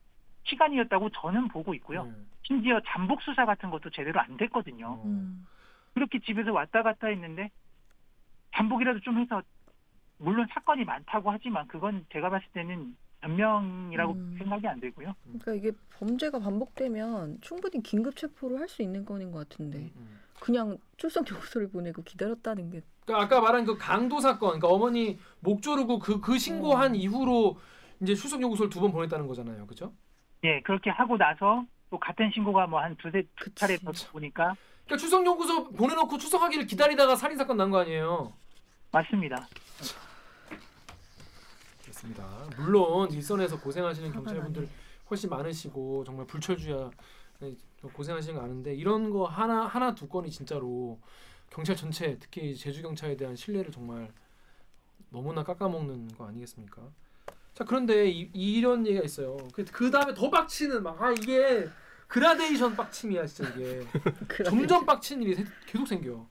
시간이었다고 저는 보고 있고요. 네. 심지어 잠복 수사 같은 것도 제대로 안 됐거든요. 어. 음. 그렇게 집에서 왔다 갔다 했는데 잠복이라도 좀 해서 물론 사건이 많다고 하지만 그건 제가 봤을 때는 변명이라고 음. 생각이 안 되고요. 그러니까 이게 범죄가 반복되면 충분히 긴급 체포를 할 수 있는 건인 것 같은데 음, 음. 그냥 출석 요구서를 보내고 기다렸다는 게 그러니까 아까 말한 그 강도 사건, 그러니까 어머니 목 조르고 그, 그 신고한 이후로 이제 출석 요구서를 두 번 보냈다는 거잖아요, 그죠? 예, 그렇게 하고 나서 또 같은 신고가 뭐 한 두세 두. 차례 더 보니까 그러니까 출석 요구서 보내놓고 출석하기를 기다리다가 살인 사건 난 거 아니에요? 맞습니다. 그렇습니다. 물론 일선에서 고생하시는 경찰분들 훨씬 많으시고 정말 불철주야 네, 좀 고생하시는 거 아는데 이런 거 하나 하나 두 건이 진짜로 경찰 전체 특히 제주 경찰에 대한 신뢰를 정말 너무나 깎아먹는 거 아니겠습니까? 자 그런데 이, 이런 얘기가 있어요. 그, 그 다음에 더 빡치는 막 아 이게 그라데이션 빡침이야 진짜 이게 [laughs] 점점 빡친 일이 세- 계속 생겨.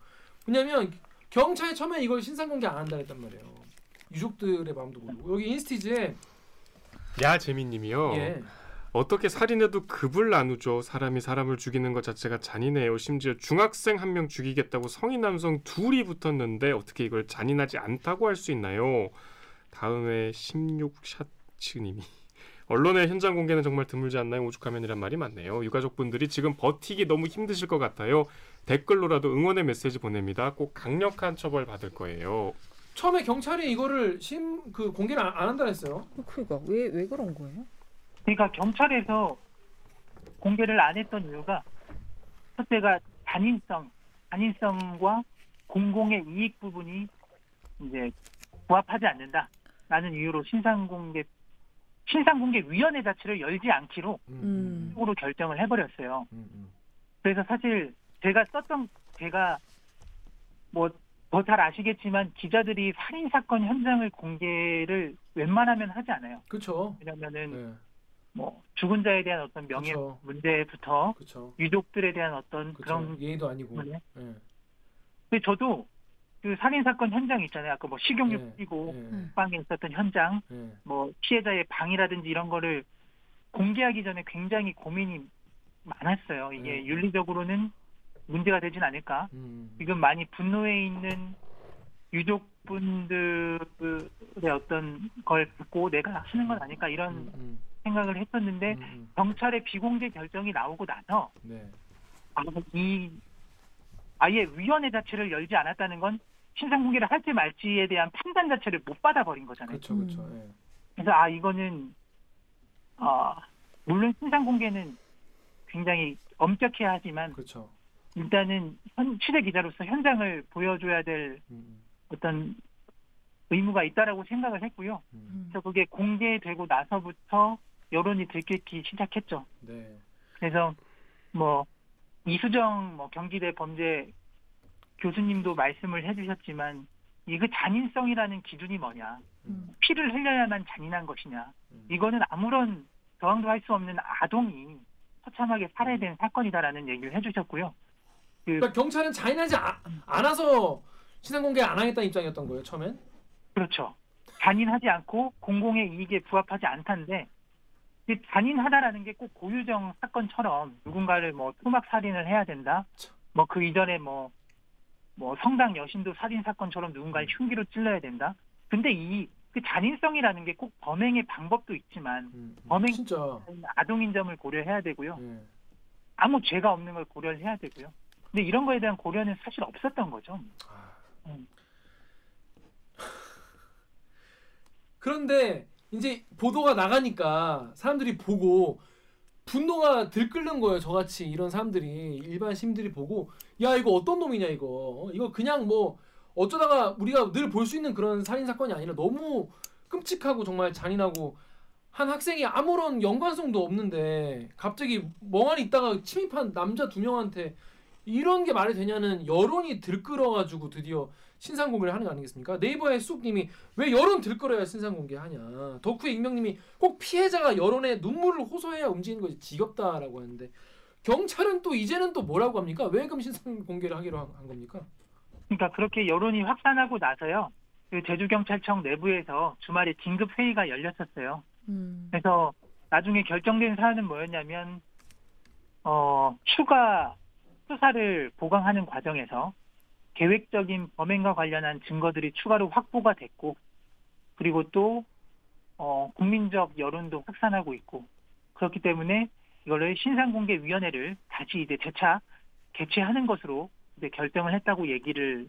왜냐면 경찰이 처음에 이걸 신상 공개 안 한다 했단 말이에요. 유족들의 마음도 모르고 여기 인스티즈에 야 재민님이요. 예. 어떻게 살인해도 급을 나누죠. 사람이 사람을 죽이는 것 자체가 잔인해요. 심지어 중학생 한 명 죽이겠다고 성인 남성 둘이 붙었는데 어떻게 이걸 잔인하지 않다고 할 수 있나요? 다음에 16샷츠님이 [laughs] 언론의 현장 공개는 정말 드물지 않나요? 오죽하면이란 말이 많네요. 유가족분들이 지금 버티기 너무 힘드실 것 같아요. 댓글로라도 응원의 메시지 보냅니다. 꼭 강력한 처벌 받을 거예요. 처음에 경찰이 이거를 심 그 공개를 안, 안 한다 했어요. 그러니까 왜 왜 그런 거예요? 그러니까 경찰에서 공개를 안 했던 이유가 첫째가 단인성, 단인성과 공공의 이익 부분이 이제 부합하지 않는다라는 이유로 신상공개 신상공개위원회 자체를 열지 않기로 음. 으로 결정을 해버렸어요. 음, 음. 그래서 사실 제가 썼던 제가 뭐 더 잘 아시겠지만 기자들이 살인 사건 현장을 공개를 웬만하면 하지 않아요. 그렇죠. 왜냐면은 네. 뭐 죽은 자에 대한 어떤 명예 그쵸. 문제부터 그렇죠. 유족들에 대한 어떤 그렇죠. 그런 예의도 아니고. 네. 예. 근데 저도 그 살인 사건 현장 있잖아요. 아까 뭐 식용유 예. 뿌리고 예. 방에 있었던 현장, 예. 뭐 피해자의 방이라든지 이런 거를 공개하기 전에 굉장히 고민이 많았어요. 이게 네. 윤리적으로는 문제가 되진 않을까. 음. 지금 많이 분노해 있는 유족분들의 어떤 걸 듣고 내가 하는 건 아닐까 이런 음, 음, 생각을 했었는데 음, 음. 경찰의 비공개 결정이 나오고 나서 네. 아, 이 아예 위원회 자체를 열지 않았다는 건 신상 공개를 할지 말지에 대한 판단 자체를 못 받아버린 거잖아요. 그렇죠. 그렇죠. 음. 예. 그래서 아 이거는 아 물론 신상 공개는 굉장히 엄격해야 하지만 그렇죠. 일단은 현, 취재 기자로서 현장을 보여줘야 될 음, 어떤 의무가 있다라고 생각을 했고요. 음. 그래서 그게 공개되고 나서부터 여론이 들끓기 시작했죠. 네. 그래서 뭐 이수정 뭐 경기대 범죄 교수님도 말씀을 해주셨지만 이그 잔인성이라는 기준이 뭐냐? 음. 피를 흘려야만 잔인한 것이냐? 음. 이거는 아무런 저항도 할 수 없는 아동이 처참하게 살해야 되는 사건이다라는 얘기를 해주셨고요. 그 그러니까 경찰은 잔인하지 아- 않아서 신상 공개 안 하겠다는 입장이었던 거예요 처음엔. 그렇죠. 잔인하지 않고 공공의 이익에 부합하지 않다는데 이 잔인하다라는 게 꼭 고유정 사건처럼 누군가를 뭐 토막 살인을 해야 된다. 뭐 그 이전에 뭐 뭐 성당 여신도 살인 사건처럼 누군가를 흉기로 찔러야 된다. 근데 이 그 잔인성이라는 게 꼭 범행의 방법도 있지만 음, 음. 범행- 진짜. 아동인 점을 고려해야 되고요. 예. 아무 죄가 없는 걸 고려를 해야 되고요. 근데 이런 거에 대한 고려는 사실 없었던 거죠. 아. 음. [laughs] 그런데 이제 보도가 나가니까 사람들이 보고 분노가 들끓는 거예요. 저같이 이런 사람들이 일반 시민들이 보고 야 이거 어떤 놈이냐 이거 어, 이거 그냥 뭐 어쩌다가 우리가 늘 볼 수 있는 그런 살인 사건이 아니라 너무 끔찍하고 정말 잔인하고 한 학생이 아무런 연관성도 없는데 갑자기 멍하니 있다가 침입한 남자 두 명한테 이런 게 말이 되냐는 여론이 들끓어가지고 드디어 신상 공개를 하는 거 아니겠습니까? 네이버의 쑥님이 왜 여론 들끓어야 신상 공개하냐? 덕후의 익명님이 꼭 피해자가 여론에 눈물을 호소해야 움직이는 것이 지겹다라고 하는데 경찰은 또 이제는 또 뭐라고 합니까? 왜 그럼 신상 공개를 하기로 한, 한 겁니까? 그러니까 그렇게 여론이 확산하고 나서요. 그 제주경찰청 내부에서 주말에 긴급 회의가 열렸었어요. 음. 그래서 나중에 결정된 사안은 뭐였냐면 어, 추가 수사를 보강하는 과정에서 계획적인 범행과 관련한 증거들이 추가로 확보가 됐고 그리고 또 어, 국민적 여론도 확산하고 있고 그렇기 때문에 이거를 신상공개위원회를 다시 이제 재차 개최하는 것으로 이제 결정을 했다고 얘기를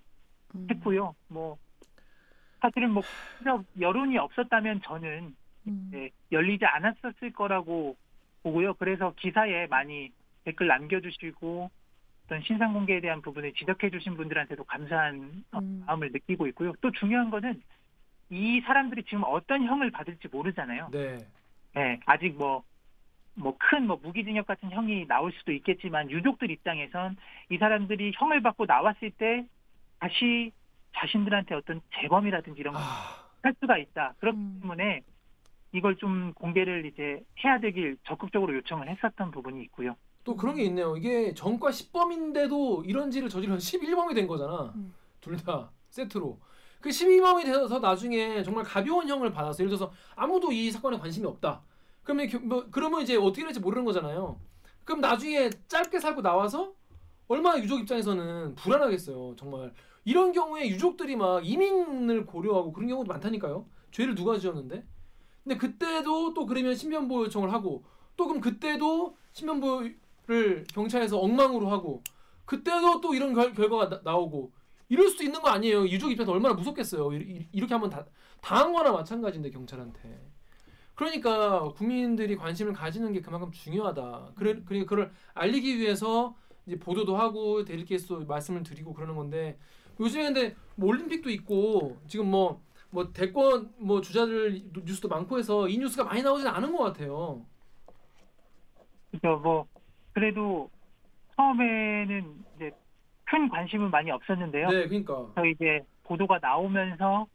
음. 했고요. 뭐 사실은 뭐 여론이 없었다면 저는 음. 네, 열리지 않았었을 거라고 보고요. 그래서 기사에 많이 댓글 남겨주시고 어떤 신상 공개에 대한 부분을 지적해 주신 분들한테도 감사한 어, 음. 마음을 느끼고 있고요. 또 중요한 거는 이 사람들이 지금 어떤 형을 받을지 모르잖아요. 네. 네, 아직 뭐, 뭐큰뭐 무기징역 같은 형이 나올 수도 있겠지만 유족들 입장에선 이 사람들이 형을 받고 나왔을 때 다시 자신들한테 어떤 재범이라든지 이런 걸할 아, 수가 있다. 그렇기 음. 때문에 이걸 좀 공개를 이제 해야 되길 적극적으로 요청을 했었던 부분이 있고요. 또 그런 게 있네요. 이게 전과 10범인데도 이런 지를 저지르면 11범이 된 거잖아. 음. 둘다 세트로. 그 12범이 돼서 나중에 정말 가벼운 형을 받아서 예를 들어서 아무도 이 사건에 관심이 없다. 그러면 겨- 뭐, 그러면 이제 어떻게 될지 모르는 거잖아요. 그럼 나중에 짧게 살고 나와서 얼마나 유족 입장에서는 불안하겠어요. 정말 이런 경우에 유족들이 막 이민을 고려하고 그런 경우도 많다니까요. 죄를 누가 지었는데? 근데 그때도 또 그러면 신변보호 요청을 하고 또 그럼 그때도 신변보호 를 경찰에서 엉망으로 하고 그때도 또 이런 결, 결과가 나, 나오고 이럴 수도 있는 거 아니에요. 유족 입장에서 얼마나 무섭겠어요. 이- 이- 이렇게 하면 다 당한 거나 마찬가지인데 경찰한테. 그러니까 국민들이 관심을 가지는 게 그만큼 중요하다. 그래, 그러니까 그걸 알리기 위해서 이제 보도도 하고 데리케이스도 말씀을 드리고 그러는 건데 요즘에 근데 뭐 올림픽도 있고 지금 뭐뭐 대권 뭐 주자들 뉴스도 많고 해서 이 뉴스가 많이 나오진 않은 것 같아요. 그래서 뭐 그래도 처음에는 이제 큰 관심은 많이 없었는데요. 네, 그러니까. 그래서 이제 보도가 나오면서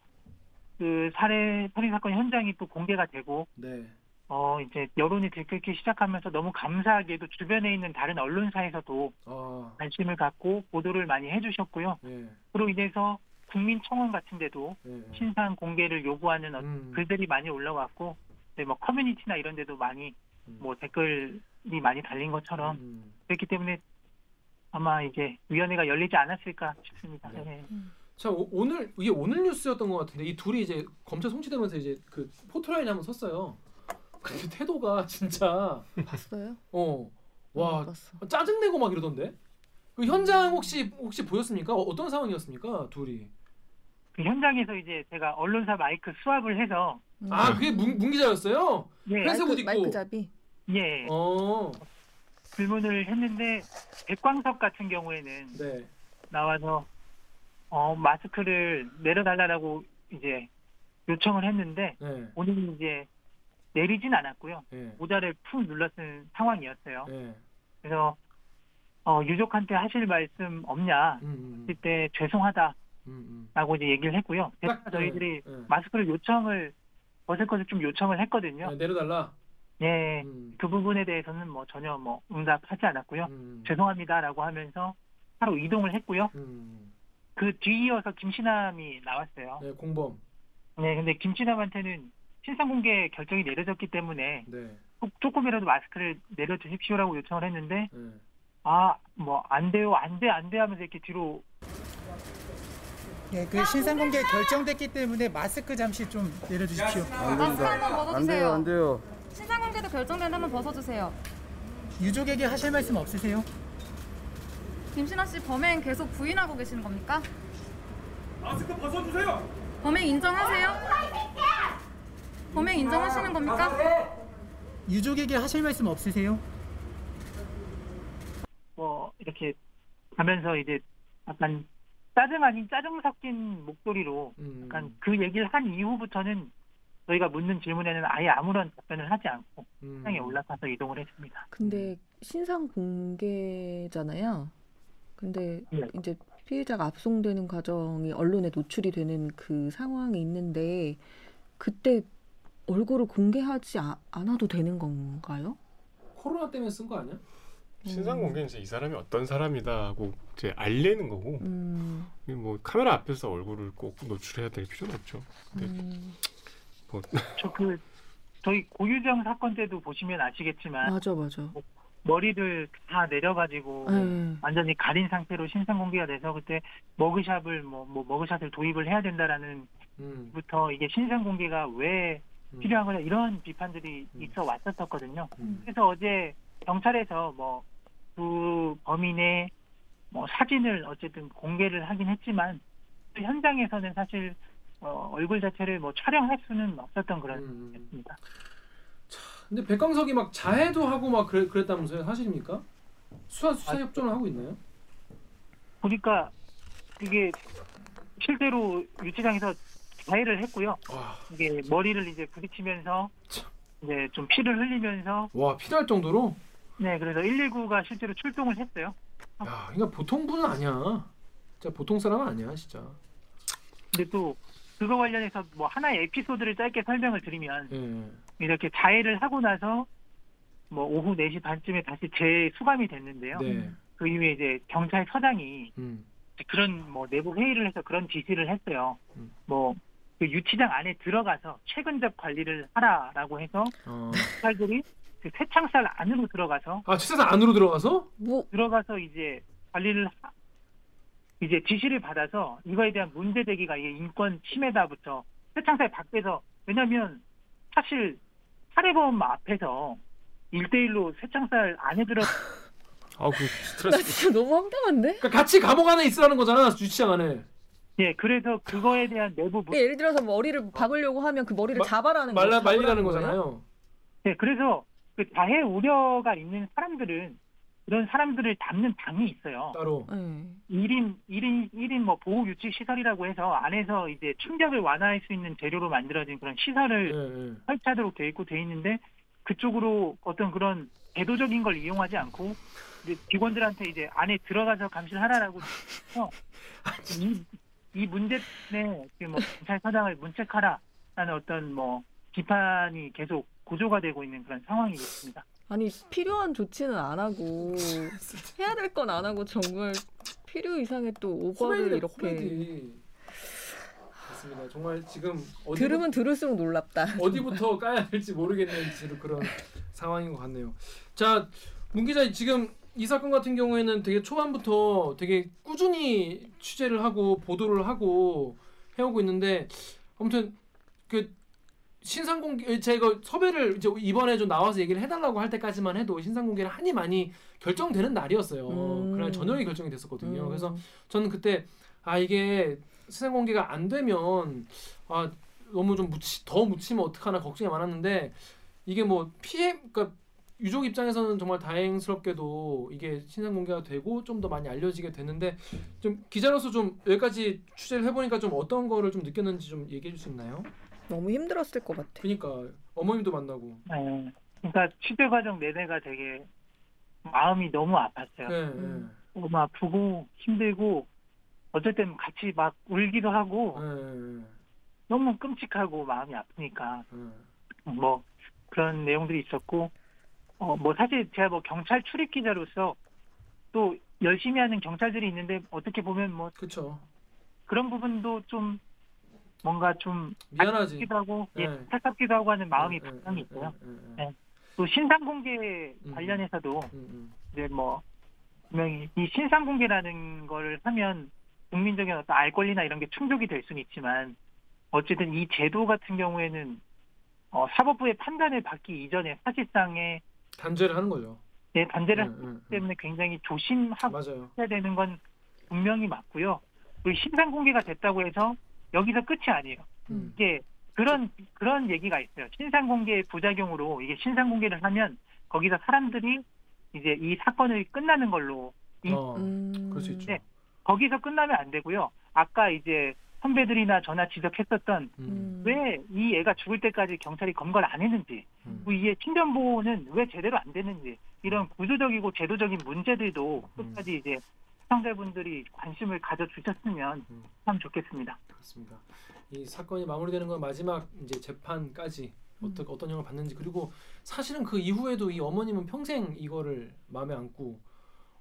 그 살해 살인 사건 현장이 또 공개가 되고 네. 어 이제 여론이 들끓기 시작하면서 너무 감사하게도 주변에 있는 다른 언론사에서도 아, 관심을 갖고 보도를 많이 해주셨고요. 네. 그로 인해서 국민청원 같은데도 네. 신상 공개를 요구하는 어- 음, 글들이 많이 올라왔고, 네, 뭐 커뮤니티나 이런 데도 많이 음. 뭐 댓글이 많이 달린 것처럼 음. 그렇기 때문에 아마 이제 위원회가 열리지 않았을까 싶습니다. 네. 네. 자 오, 오늘 이게 오늘 뉴스였던 것 같은데 이 둘이 이제 검찰 송치되면서 이제 그 포토라인 한번 섰어요. 근데 태도가 [laughs] 진짜 봤어요? 어와못 봤어. 짜증 내고 막 이러던데. 그 현장 혹시 혹시 보였습니까? 어, 어떤 상황이었습니까? 둘이. 그 현장에서 이제 제가 언론사 마이크 수압을 해서 음. 아 그게 문, 문 기자였어요? 예, 회색 옷 입고. 마이크 잡이. 예 어, 질문을 했는데 백광석 같은 경우에는 네. 나와서 어 마스크를 내려달라고 이제 요청을 했는데 네. 본인이 이제 내리진 않았고요. 네. 모자를 푹 눌렀던 상황이었어요. 네. 그래서 어, 유족한테 하실 말씀 없냐 음, 음, 했을 때 죄송하다 라고 음, 음. 이제 얘기를 했고요. 그래서 딱, 저희들이 네, 네. 마스크를 요청을 벗을 것을 좀 요청을 했거든요. 네, 내려달라. 예, 음, 그 부분에 대해서는 뭐 전혀 뭐 응답하지 않았고요. 음, 죄송합니다라고 하면서 하루 이동을 했고요. 음. 그 뒤이어서 김신남이 나왔어요. 네, 공범. 네, 근데 김신남한테는 신상 공개 결정이 내려졌기 때문에 네. 꼭 조금이라도 마스크를 내려주십시오라고 요청을 했는데 네. 아뭐 안 돼요 안 돼 안 돼 하면서 이렇게 뒤로 예, 그 신상 공개 결정됐기 때문에 마스크 잠시 좀 내려주십시오. 마스크 한번 벗어주세요. 안 돼요. 신상 공개도 결정된 한번 벗어주세요. 유족에게 하실 말씀 없으세요? 김신아 씨 범행 계속 부인하고 계시는 겁니까? 마스크 벗어주세요. 범행 인정하세요? 범행 인정하시는 겁니까? 유족에게 하실 말씀 없으세요? 뭐 이렇게 하면서 이제 약간 짜증 아닌 짜증 섞인 목소리로 음. 약간 그 얘기를 한 이후부터는 저희가 묻는 질문에는 아예 아무런 답변을 하지 않고 음. 상에 올라가서 이동을 했습니다. 근데 신상 공개잖아요. 근데 네. 이제 피해자가 압송되는 과정이 언론에 노출이 되는 그 상황이 있는데 그때 얼굴을 공개하지 아- 않아도 되는 건가요? 코로나 때문에 쓴 거 아니야? 신상 공개는 이제 이 사람이 어떤 사람이다 하고 이제 알리는 거고 음, 뭐 카메라 앞에서 얼굴을 꼭 노출해야 될 필요는 없죠. 음, 뭐 [laughs] 저그 저희 고유정 사건 때도 보시면 아시겠지만 맞아 맞아. 머리를 다 내려가지고 네. 완전히 가린 상태로 신상 공개가 돼서 그때 머그샵을 뭐, 뭐 머그샷을 도입을 해야 된다라는 음. 부터 이게 신상 공개가 왜 음. 필요한 거냐 이런 비판들이 음. 있어 왔었었거든요. 음. 그래서 어제 경찰에서 뭐 그 범인의 뭐 사진을 어쨌든 공개를 하긴 했지만 그 현장에서는 사실 어, 얼굴 자체를 뭐 촬영할 수는 없었던 그런 음. 였습니다. 근데 백광석이 막 자해도 하고 막 그랬, 그랬다면서요? 사실입니까? 수사 수사 협조는 하고 있나요? 보니까 이게 실제로 유치장에서 자해를 했고요. 와, 이게 머리를 이제 부딪히면서 참. 이제 좀 피를 흘리면서 와 필요할 정도로. 네 그래서 119가 실제로 출동을 했어요. 야, 그러니까 보통 분은 아니야. 진짜 보통 사람은 아니야, 진짜. 근데 또 그거 관련해서 뭐 하나의 에피소드를 짧게 설명을 드리면 예. 이렇게 자해를 하고 나서 뭐 오후 4시 반쯤에 다시 재수감이 됐는데요. 네. 그 이후에 이제 경찰서장이 음. 그런 뭐 내부 회의를 해서 그런 지시를 했어요. 음. 뭐그 유치장 안에 들어가서 최근접 관리를 하라라고 해서 어. 경찰들이 그 쇠창살 안으로 들어가서 아, 취사상 안으로 들어가서? 뭐 들어가서 이제 관리를 하- 이제 지시를 받아서 이거에 대한 문제 제기가 이게 인권 침해다부터 쇠창살 밖에서 왜냐하면 사실 살해범 앞에서 1대1로 쇠창살 안에 들어 [laughs] 아그 나 스트레스. 진짜 너무 황당한데? 그러니까 같이 감옥 안에 있으라는 거잖아 주차장 안에. 예 그래서 그거에 대한 내부 문- 예를 들어서 머리를 박으려고 하면 그 머리를 마- 잡아라는 말라 거, 말리라는? 거잖아요. 예 그래서 그 자해 우려가 있는 사람들은 이런 사람들을 담는 방이 있어요. 따로. 네. 1인 1인 1인 뭐 보호 유치 시설이라고 해서 안에서 이제 충격을 완화할 수 있는 재료로 만들어진 그런 시설을 예, 예. 설치하도록 돼 있고 돼 있는데 그쪽으로 어떤 그런 제도적인 걸 이용하지 않고 이제 직원들한테 이제 안에 들어가서 감시를 하라라고 해서 [laughs] 이, 이 문제 때문에 지금 뭐 경찰서장을 문책하라라는 어떤 뭐 비판이 계속 고조가 되고 있는 그런 상황이겠습니다. 아니 필요한 조치는 안 하고 [laughs] 해야 될 건 안 하고 정말 필요 이상의 또 오버를 이렇게 코미디. 맞습니다. 정말 지금 어디 들으면 들을수록 놀랍다. 어디부터 까야 될지 모르겠는 지금 그런 [laughs] 상황인 것 같네요. 자, 문 기자 지금 이 사건 같은 경우에는 되게 초반부터 되게 꾸준히 취재를 하고 보도를 하고 해오고 있는데 아무튼 그 신상 공개 제가 섭외를 이제 이번에 좀 나와서 얘기를 해달라고 할 때까지만 해도 신상 공개를 한이 많이 결정되는 날이었어요. 음. 그날 저녁에 결정이 됐었거든요. 음. 그래서 저는 그때 아 이게 신상 공개가 안 되면 아 너무 좀 묻히, 더 묻히면 어떡하나 걱정이 많았는데 이게 뭐 피해 그러니까 유족 입장에서는 정말 다행스럽게도 이게 신상 공개가 되고 좀 더 많이 알려지게 됐는데 좀 기자로서 좀 여기까지 취재를 해보니까 좀 어떤 거를 좀 느꼈는지 좀 얘기해 줄 수 있나요? 너무 힘들었을 것 같아. 그러니까 어머님도 만나고 네. 그러니까 취재 과정 내내가 되게 마음이 너무 아팠어요. 네, 음. 너무 아프고 힘들고 어쩔 때는 같이 막 울기도 하고 네, 너무 끔찍하고 마음이 아프니까 네, 뭐 그런 내용들이 있었고 어 뭐 사실 제가 뭐 경찰 출입 기자로서 또 열심히 하는 경찰들이 있는데 어떻게 보면 뭐 그쵸 그런 부분도 좀 뭔가 좀 미안하지. 안타깝기도 하고 예, 네. 안타깝기도 하고 하는 마음이 네, 분명히 네, 있고요. 네, 네, 네. 또 신상 공개 음. 관련해서도 음, 음. 이제 뭐 분명히 이 신상 공개라는 걸 하면 국민적인 어떤 알 권리나 이런 게 충족이 될 수는 있지만 어쨌든 이 제도 같은 경우에는 어, 사법부의 판단을 받기 이전에 사실상의 단죄를 하는 거죠. 예, 단죄를 네, 하기 네, 네. 때문에 굉장히 조심하고 맞아요. 해야 되는 건 분명히 맞고요. 그리고 신상 공개가 됐다고 해서 여기서 끝이 아니에요. 음. 이게 그런 그런 얘기가 있어요. 신상 공개의 부작용으로 이게 신상 공개를 하면 거기서 사람들이 이제 이 사건을 끝나는 걸로 이- 어, 음. 그럴 수 있죠. 네. 거기서 끝나면 안 되고요. 아까 이제 선배들이나 저나 지적했었던 음, 왜이 애가 죽을 때까지 경찰이 검거를 안 했는지, 음. 그 이게 신변보호는 왜 제대로 안 되는지 이런 구조적이고 제도적인 문제들도 음. 끝까지 이제 시청자분들이 관심을 가져주셨으면 음. 참 좋겠습니다. 그렇습니다. 이 사건이 마무리되는 건 마지막 이제 재판까지 어떤 어떤 형을 받는지 그리고 사실은 그 이후에도 이 어머님은 평생 이거를 마음에 안고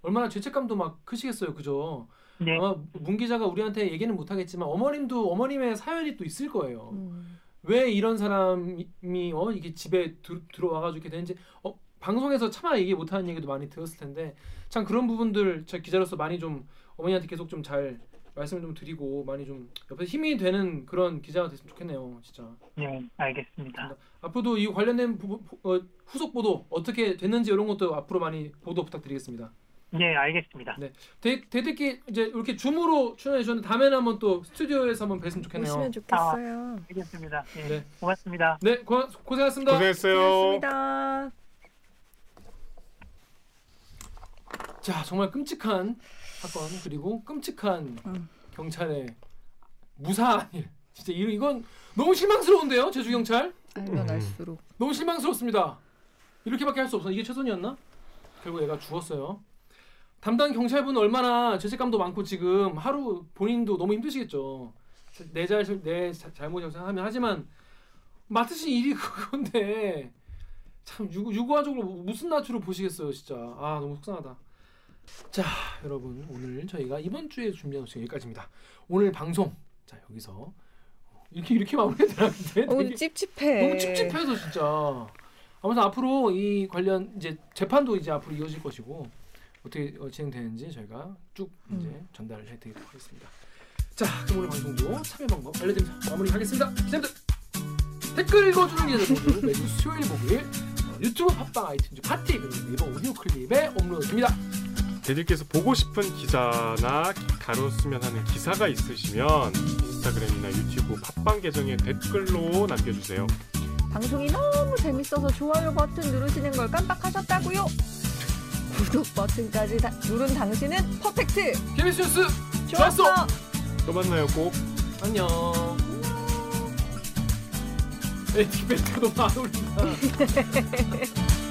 얼마나 죄책감도 막 크시겠어요, 그죠? 네. 아마 문 기자가 우리한테 얘기는 못하겠지만 어머님도 어머님의 사연이 또 있을 거예요. 음. 왜 이런 사람이 어 이게 집에 들, 들어와가지고 이렇게 되는지 어 방송에서 차마 얘기 못하는 얘기도 많이 들었을 텐데 참 그런 부분들 저 기자로서 많이 좀 어머니한테 계속 좀 잘 말씀을 좀 드리고 많이 좀 옆에서 힘이 되는 그런 기자가 됐으면 좋겠네요, 진짜. 네, 알겠습니다. 앞으로도 이 관련된 부, 부- 어, 후속 보도 어떻게 됐는지 이런 것도 앞으로 많이 보도 부탁드리겠습니다. 네, 알겠습니다. 네. 대, 대특기 이제 이렇게 줌으로 출연해 주셨는데 다음에는 한번 또 스튜디오에서 한번 뵀으면 좋겠네요. 오시면 좋겠어요. 알겠습니다. 네, 네. 고맙습니다. 네, 고, 고생하셨습니다. 고생했어요. 고맙습니다. 자 정말 끔찍한 사건 그리고 끔찍한 음. 경찰의 무사한 일. 진짜 이- 이건 너무 실망스러운데요 제주 경찰? 알면 음. 알수록. 너무 실망스럽습니다. 이렇게밖에 할 수 없어. 이게 최선이었나? 결국 얘가 죽었어요. 담당 경찰분 얼마나 죄책감도 많고 지금 하루 본인도 너무 힘드시겠죠. 내, 잘, 내 자- 잘못이라고 생각하면 하지만 맡으신 일이 [laughs] 그건데 참 유구, 유구화적으로 무슨 낯으로 보시겠어요 진짜. 아 너무 속상하다 자 여러분 오늘 저희가 이번 주에 준비한 소식 여기까지입니다. 오늘 방송 자 여기서. 이렇게 이렇게 마무리되나 근데? 어, 찝찝해. 너무 찝찝해서 진짜. 아무튼 앞으로 이 관련 이제 재판도 이제 앞으로 이어질 것이고 어떻게 어, 진행되는지 저희가 쭉 이제 음. 전달을 해드리도록 하겠습니다. 자 그럼 오늘 방송도 참여 방법 알려드리면서 마무리하겠습니다. 기자님들 댓글 읽어주는 기자들 [laughs] 매주 수요일 목요일 어, 유튜브 팟빵 아이튠즈 팟티 그리고 네이버 오디오 클립에 업로드 됩니다. 대들께서 보고 싶은 기자나 다뤘으면 하는 기사가 있으시면 인스타그램이나 유튜브 팟빵 계정에 댓글로 남겨주세요. 방송이 너무 재밌어서 좋아요 버튼 누르시는 걸 깜빡하셨다고요? 구독 버튼까지 다- 누른 당신은 퍼펙트. KBS 뉴스 좋았어. 좋았어. 또 만나요 꼭. 안녕. 벨트 너무 안 어울린다. [laughs]